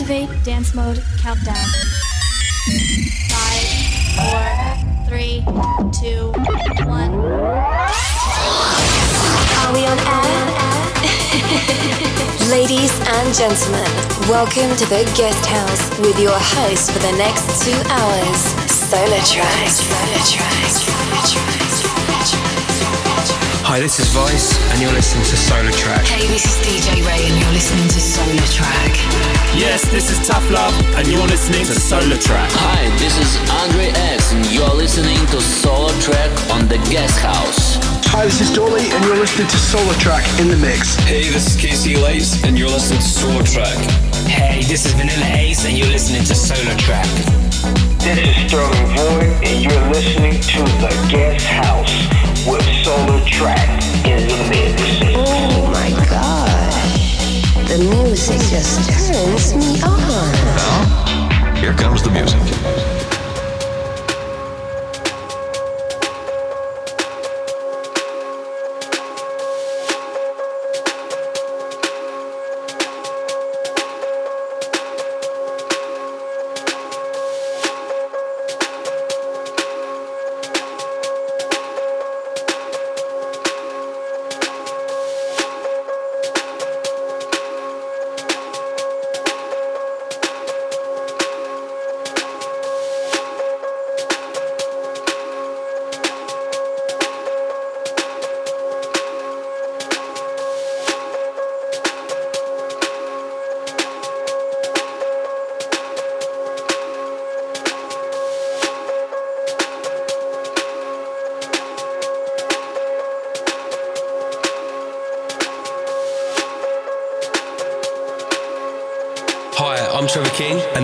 Activate dance mode countdown. Five, four, three, two, one. Are we on air? Ladies and gentlemen, welcome to the guest house with your host for the next two hours, SolarTrak. SolarTrak. Hi, this is Vice, and you're listening to SolarTrak. Hey, this is DJ Ray, and you're listening to SolarTrak. Yes, this is Tough Love, and you're listening to SolarTrak. Hi, this is Andre X, and you're listening to SolarTrak on the Guest House. Hi, this is Dolly, and you're listening to SolarTrak in the mix. Hey, this is Casey Lights, and you're listening to SolarTrak. Hey, this is Vanilla Ace, and you're listening to SolarTrak. This is Sterling Void, and you're listening to the Guest House with SolarTrak in the mix. Oh my god. The music just turns me on. Now, here comes the music.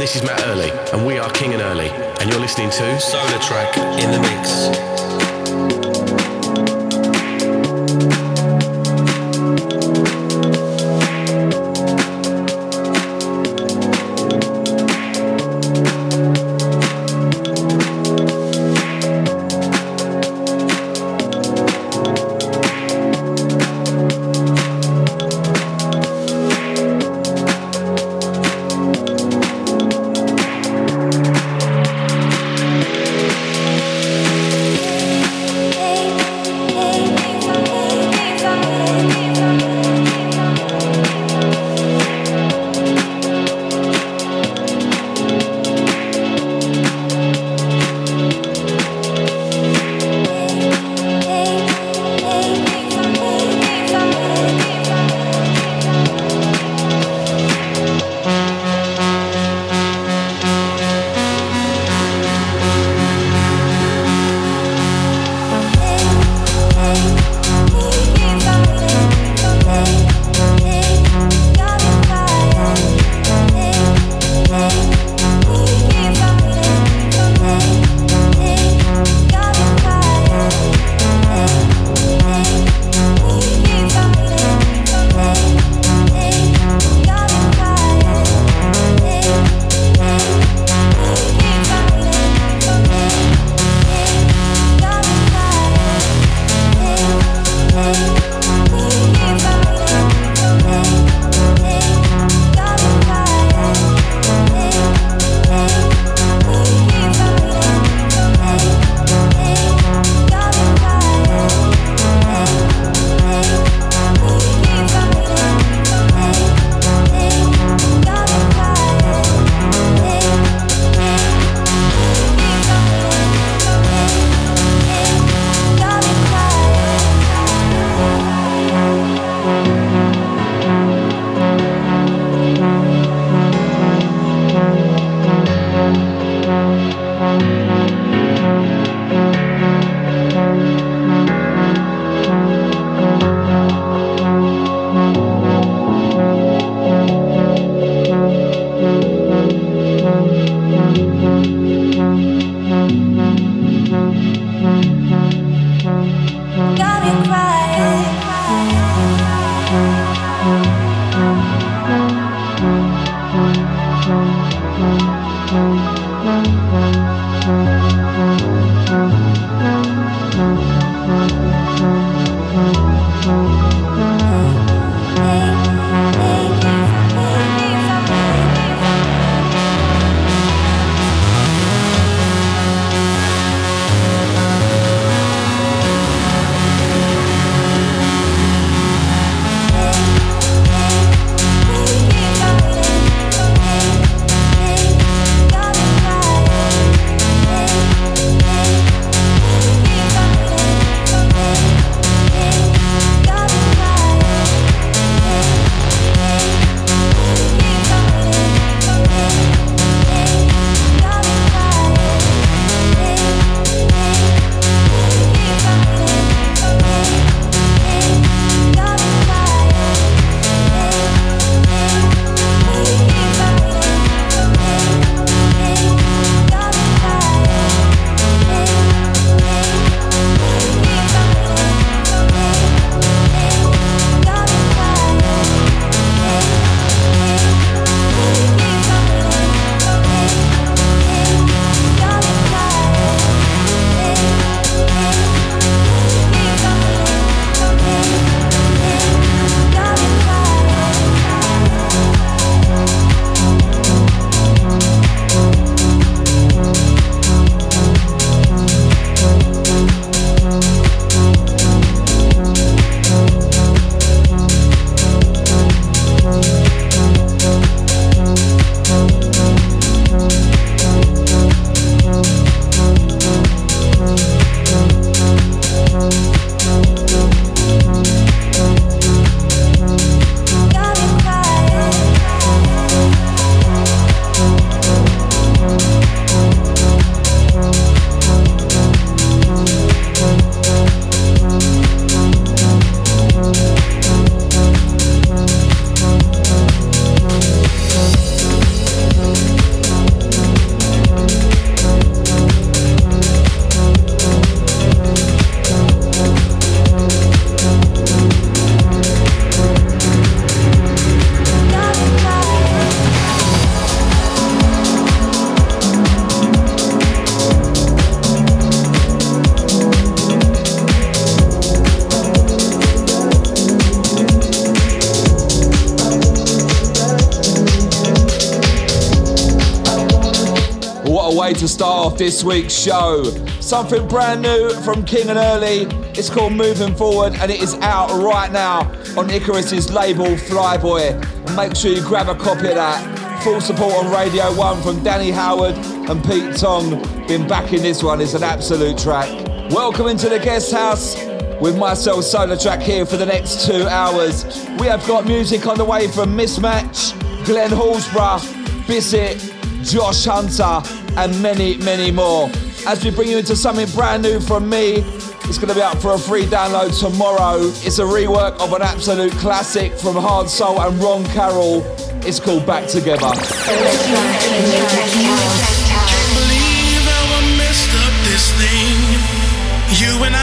This is Matt Early, and we are King and Early, and you're listening to SolarTrak in the Mix. To start off this week's show. Something brand new from King and Early. It's called Moving Forward and it is out right now on Icarus's label Flyboy. And make sure you grab a copy of that. Full support on Radio 1 from Danny Howard and Pete Tong. Been backing this one, it's an absolute track. Welcome into the guest house with myself SolarTrak here for the next two hours. We have got music on the way from Mismatch, Glen Horsborough, Bissett, Josh Hunter, and many, many more. As we bring you into something brand new from me, it's going to be up for a free download tomorrow. It's a rework of an absolute classic from Hardsoul and Ron Carroll. It's called Back Together. You and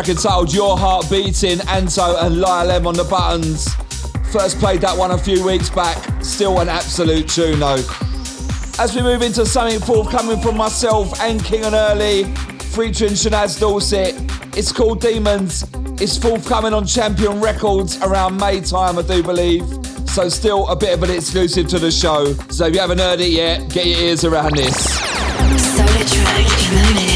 Track entitled Your Heart Beating, Anto and Lyle M on the buttons. First played that one a few weeks back, still an absolute tune though. As we move into something forthcoming from myself and King and Early, featuring Shanaz Dorset, it's called Demons. It's forthcoming on Champion Records around May time, I do believe. So still a bit of an exclusive to the show. So if you haven't heard it yet, get your ears around this. In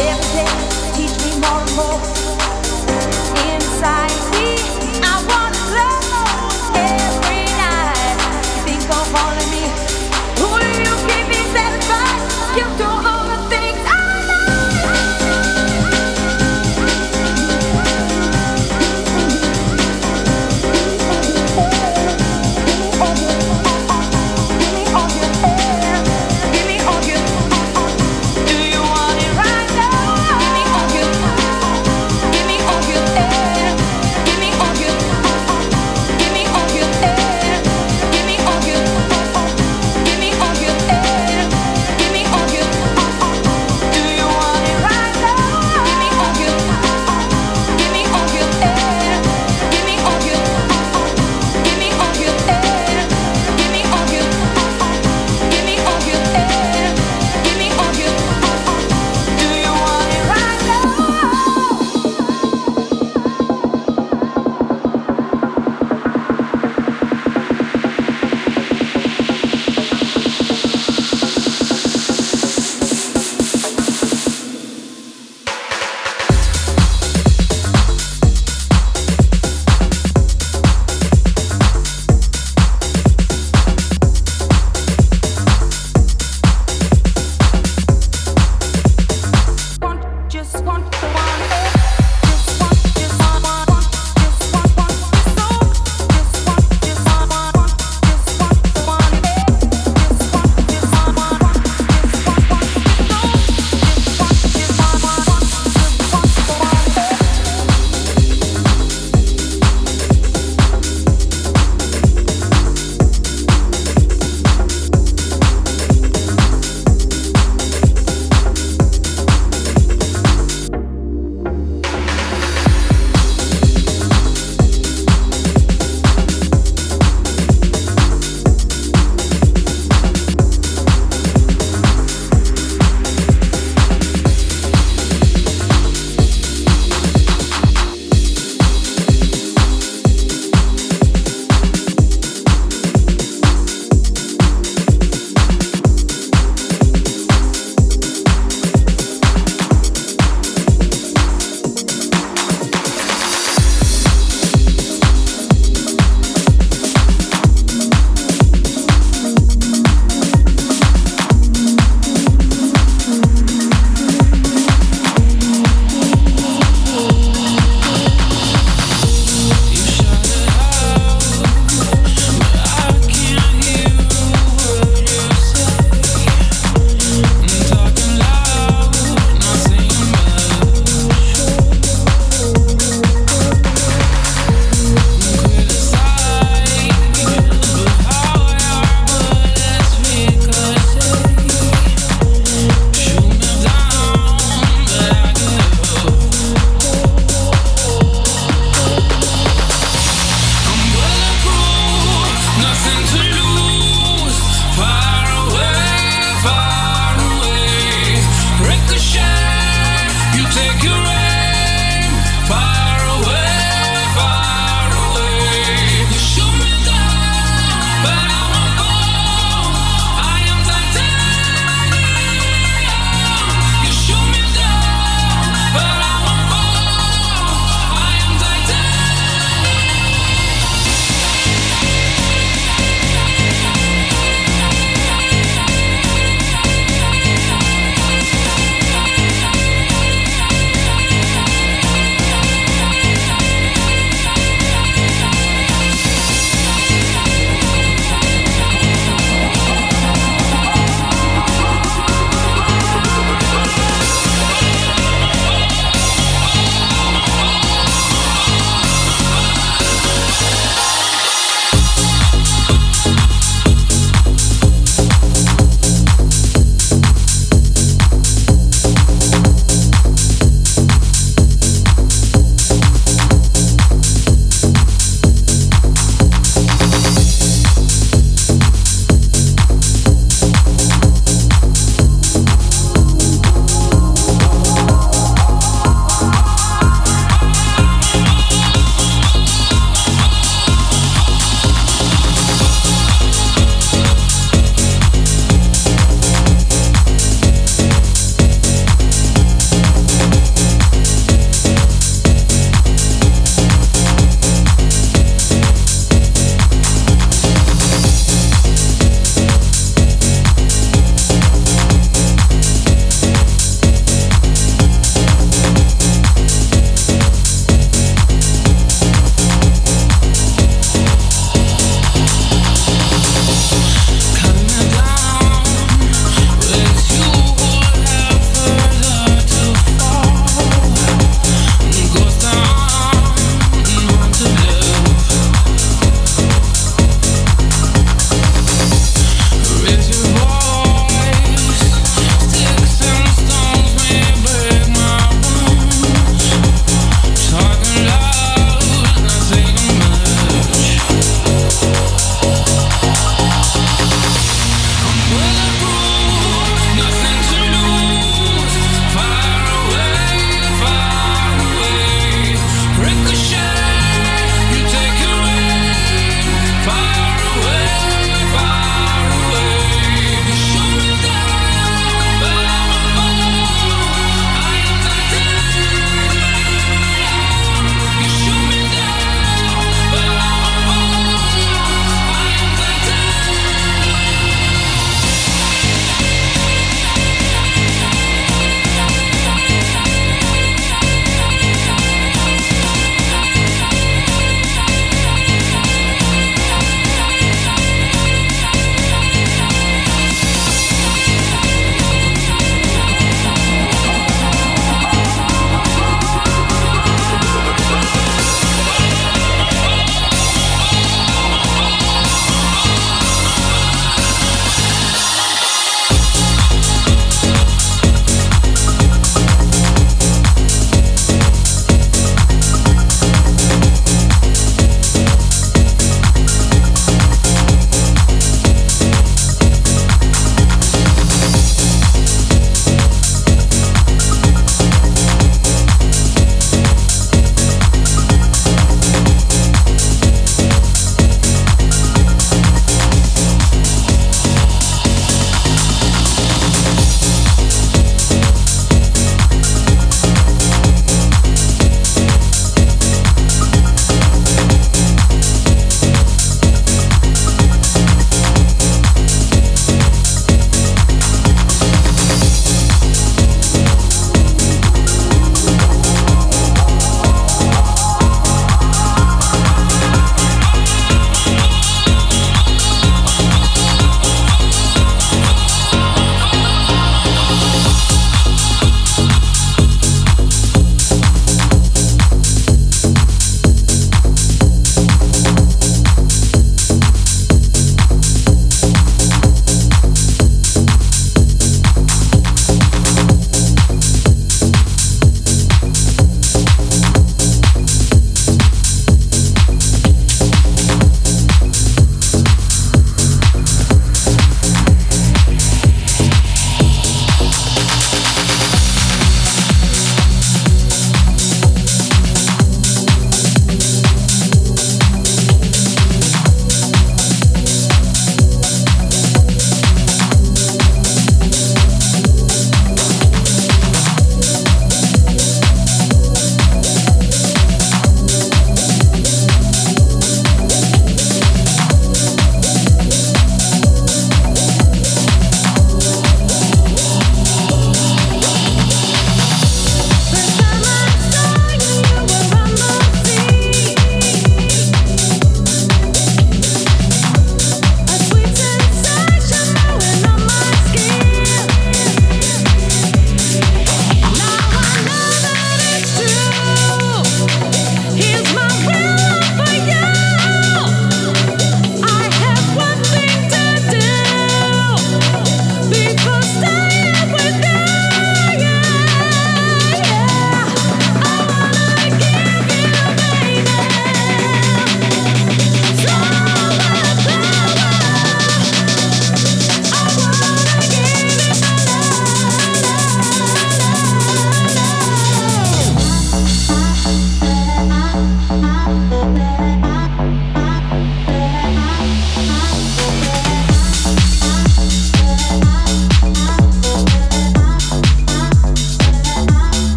Give me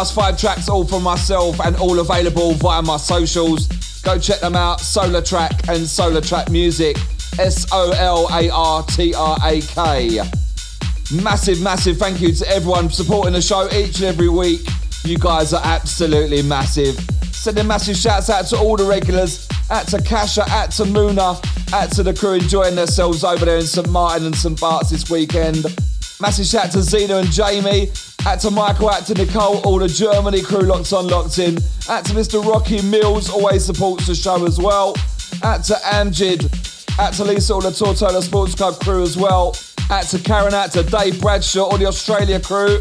last five tracks all from myself and all available via my socials. Go check them out, SolarTrak and SolarTrak Music. S-O-L-A-R-T-R-A-K. Massive, massive thank you to everyone supporting the show each and every week. You guys are absolutely massive. Sending massive shouts out to all the regulars, out to Kasha, out to Muna, out to the crew enjoying themselves over there in St Martin and St Bart's this weekend. Massive shout to Zena and Jamie, out to Michael, out to Nicole, all the Germany crew locked on, locked in. Out to Mr. Rocky Mills, always supports the show as well. Out to Amjid, out to Lisa, all the Tortola Sports Club crew as well. Out to Karen, out to Dave Bradshaw, all the Australia crew.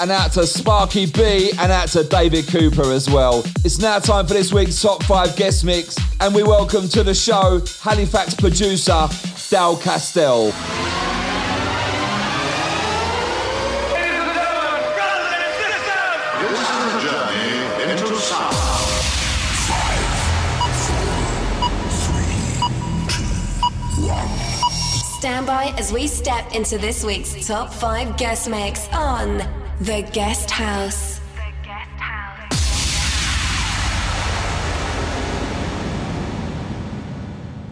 And out to Sparky B and out to David Cooper as well. It's now time for this week's top five guest mix, and we welcome to the show Halifax producer Dale Castell. As we step into this week's top five guest mix on The Guest House.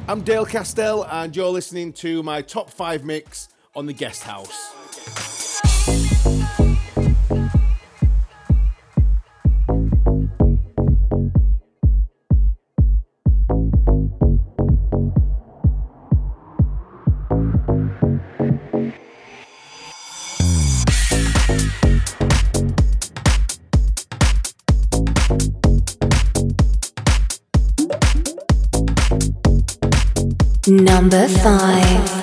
I'm Dale Castell, and you're listening to my top five mix on The Guest House. Number five.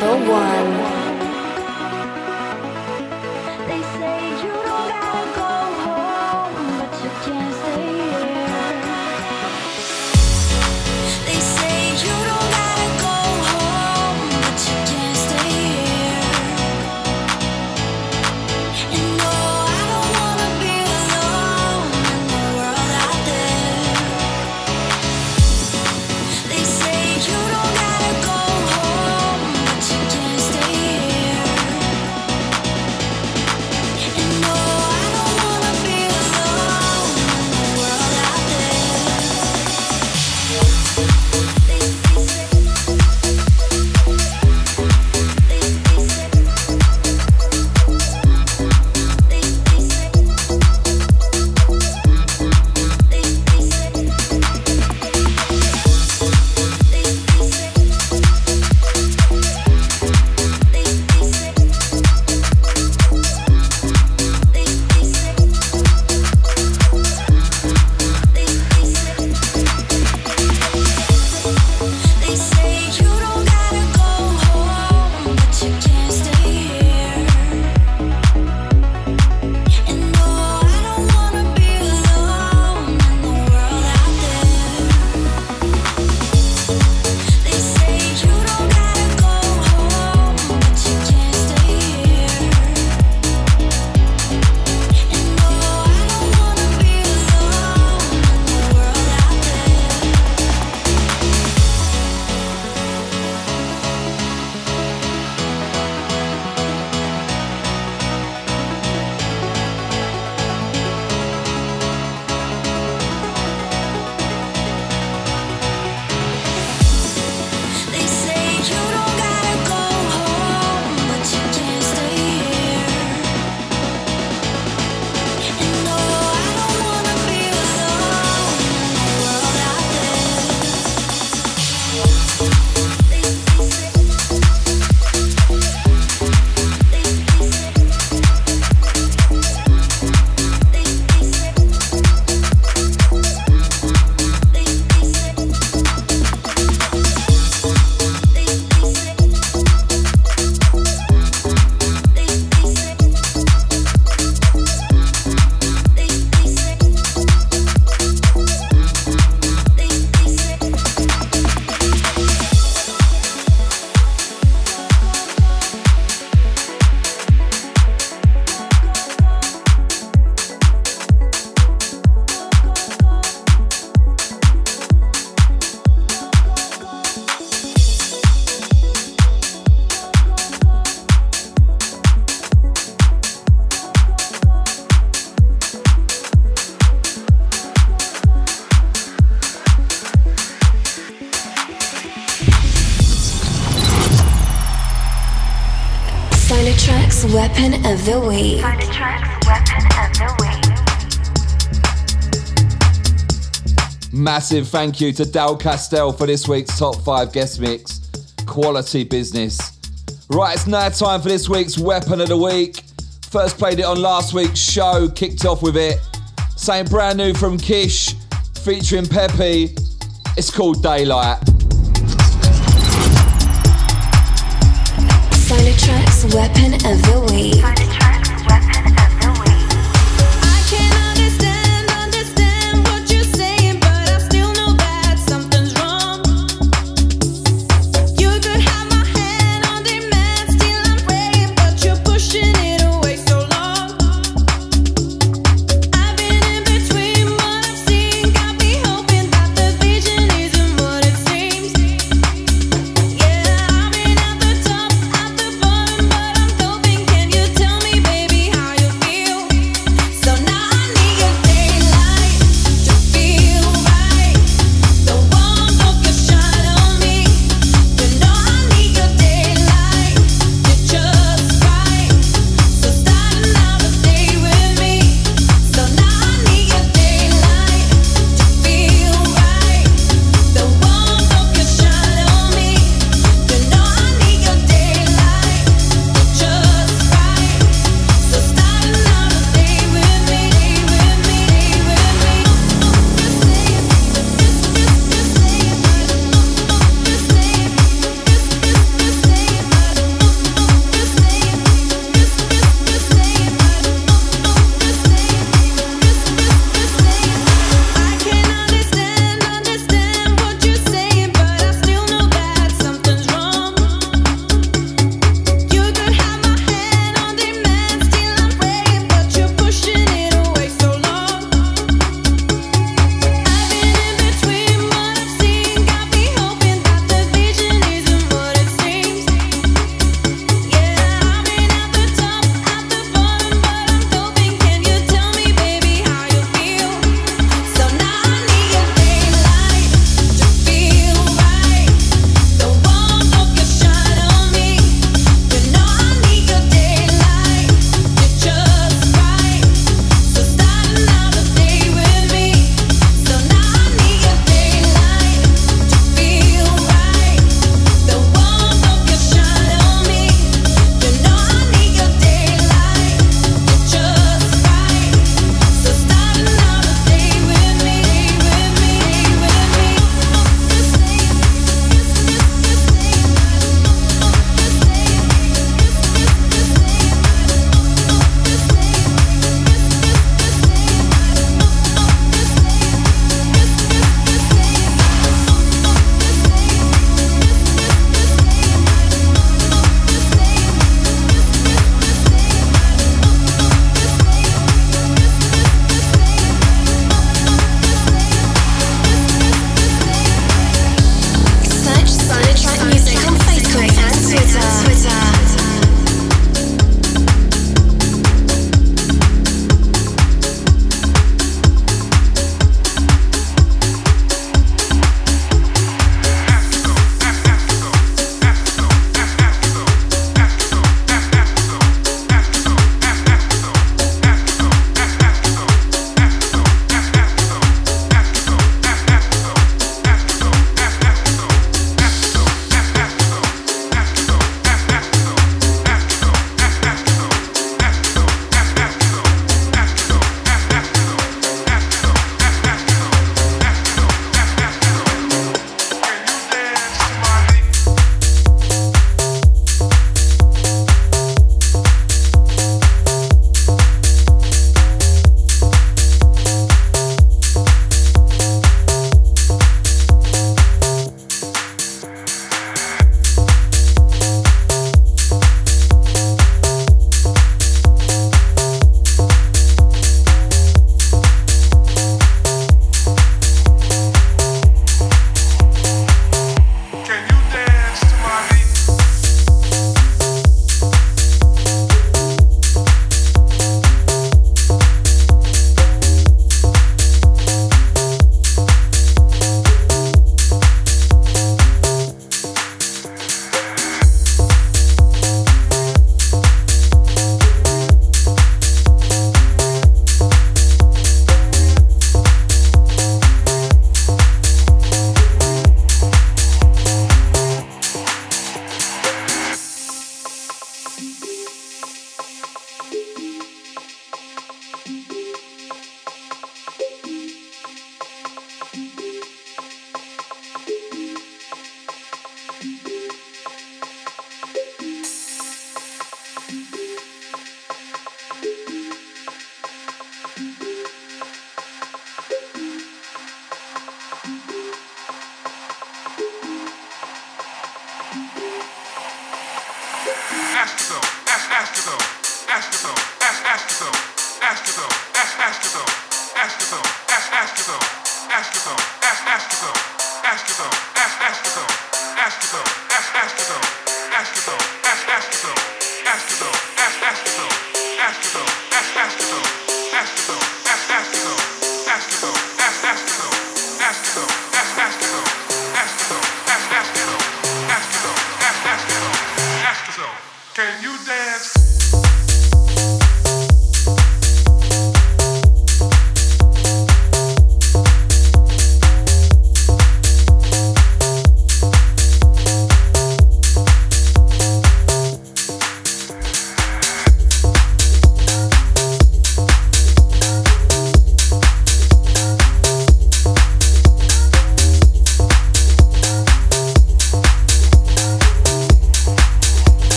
number one. Massive thank you to Dale Castell for this week's top five guest mix. Quality business. Right, it's now time for this week's Weapon of the Week. First played it on last week's show, kicked off with it. Something brand new from Kish, featuring Pepe. It's called Daylight. SolarTrak's Weapon of the Week.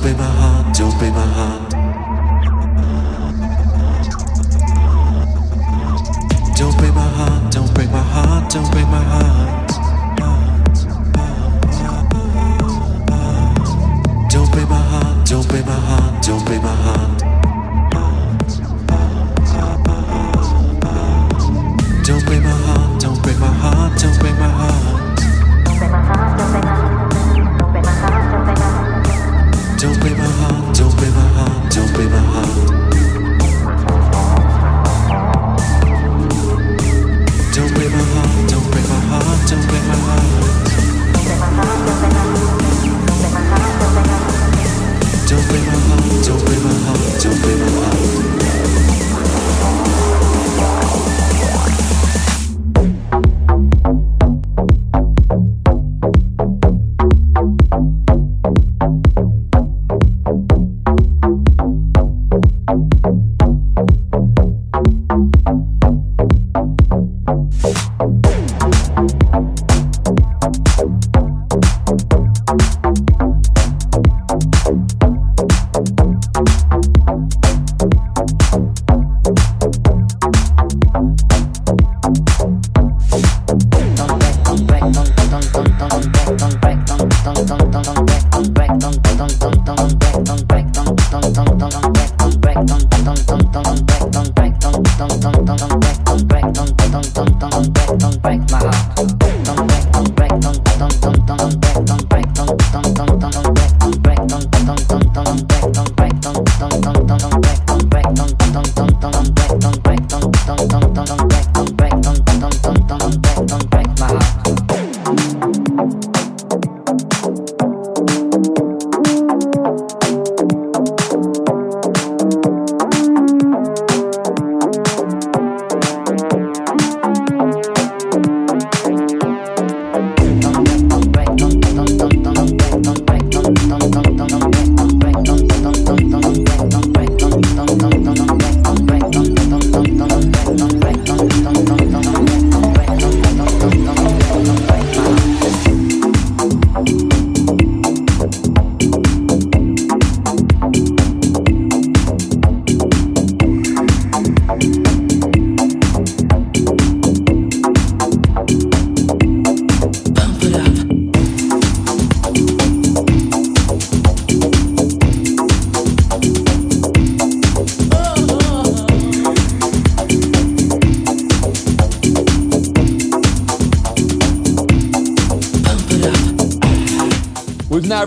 Break my heart, break my heart.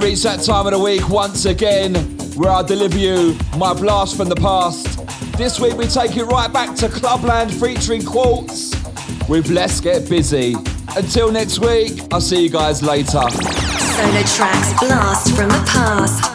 Reached that time of the week once again where I deliver you my blast from the past. This week we take it right back to Clubland featuring Quartz with Let's Get Busy. Until next week, I'll see you guys later. Solar Tracks Blast from the Past.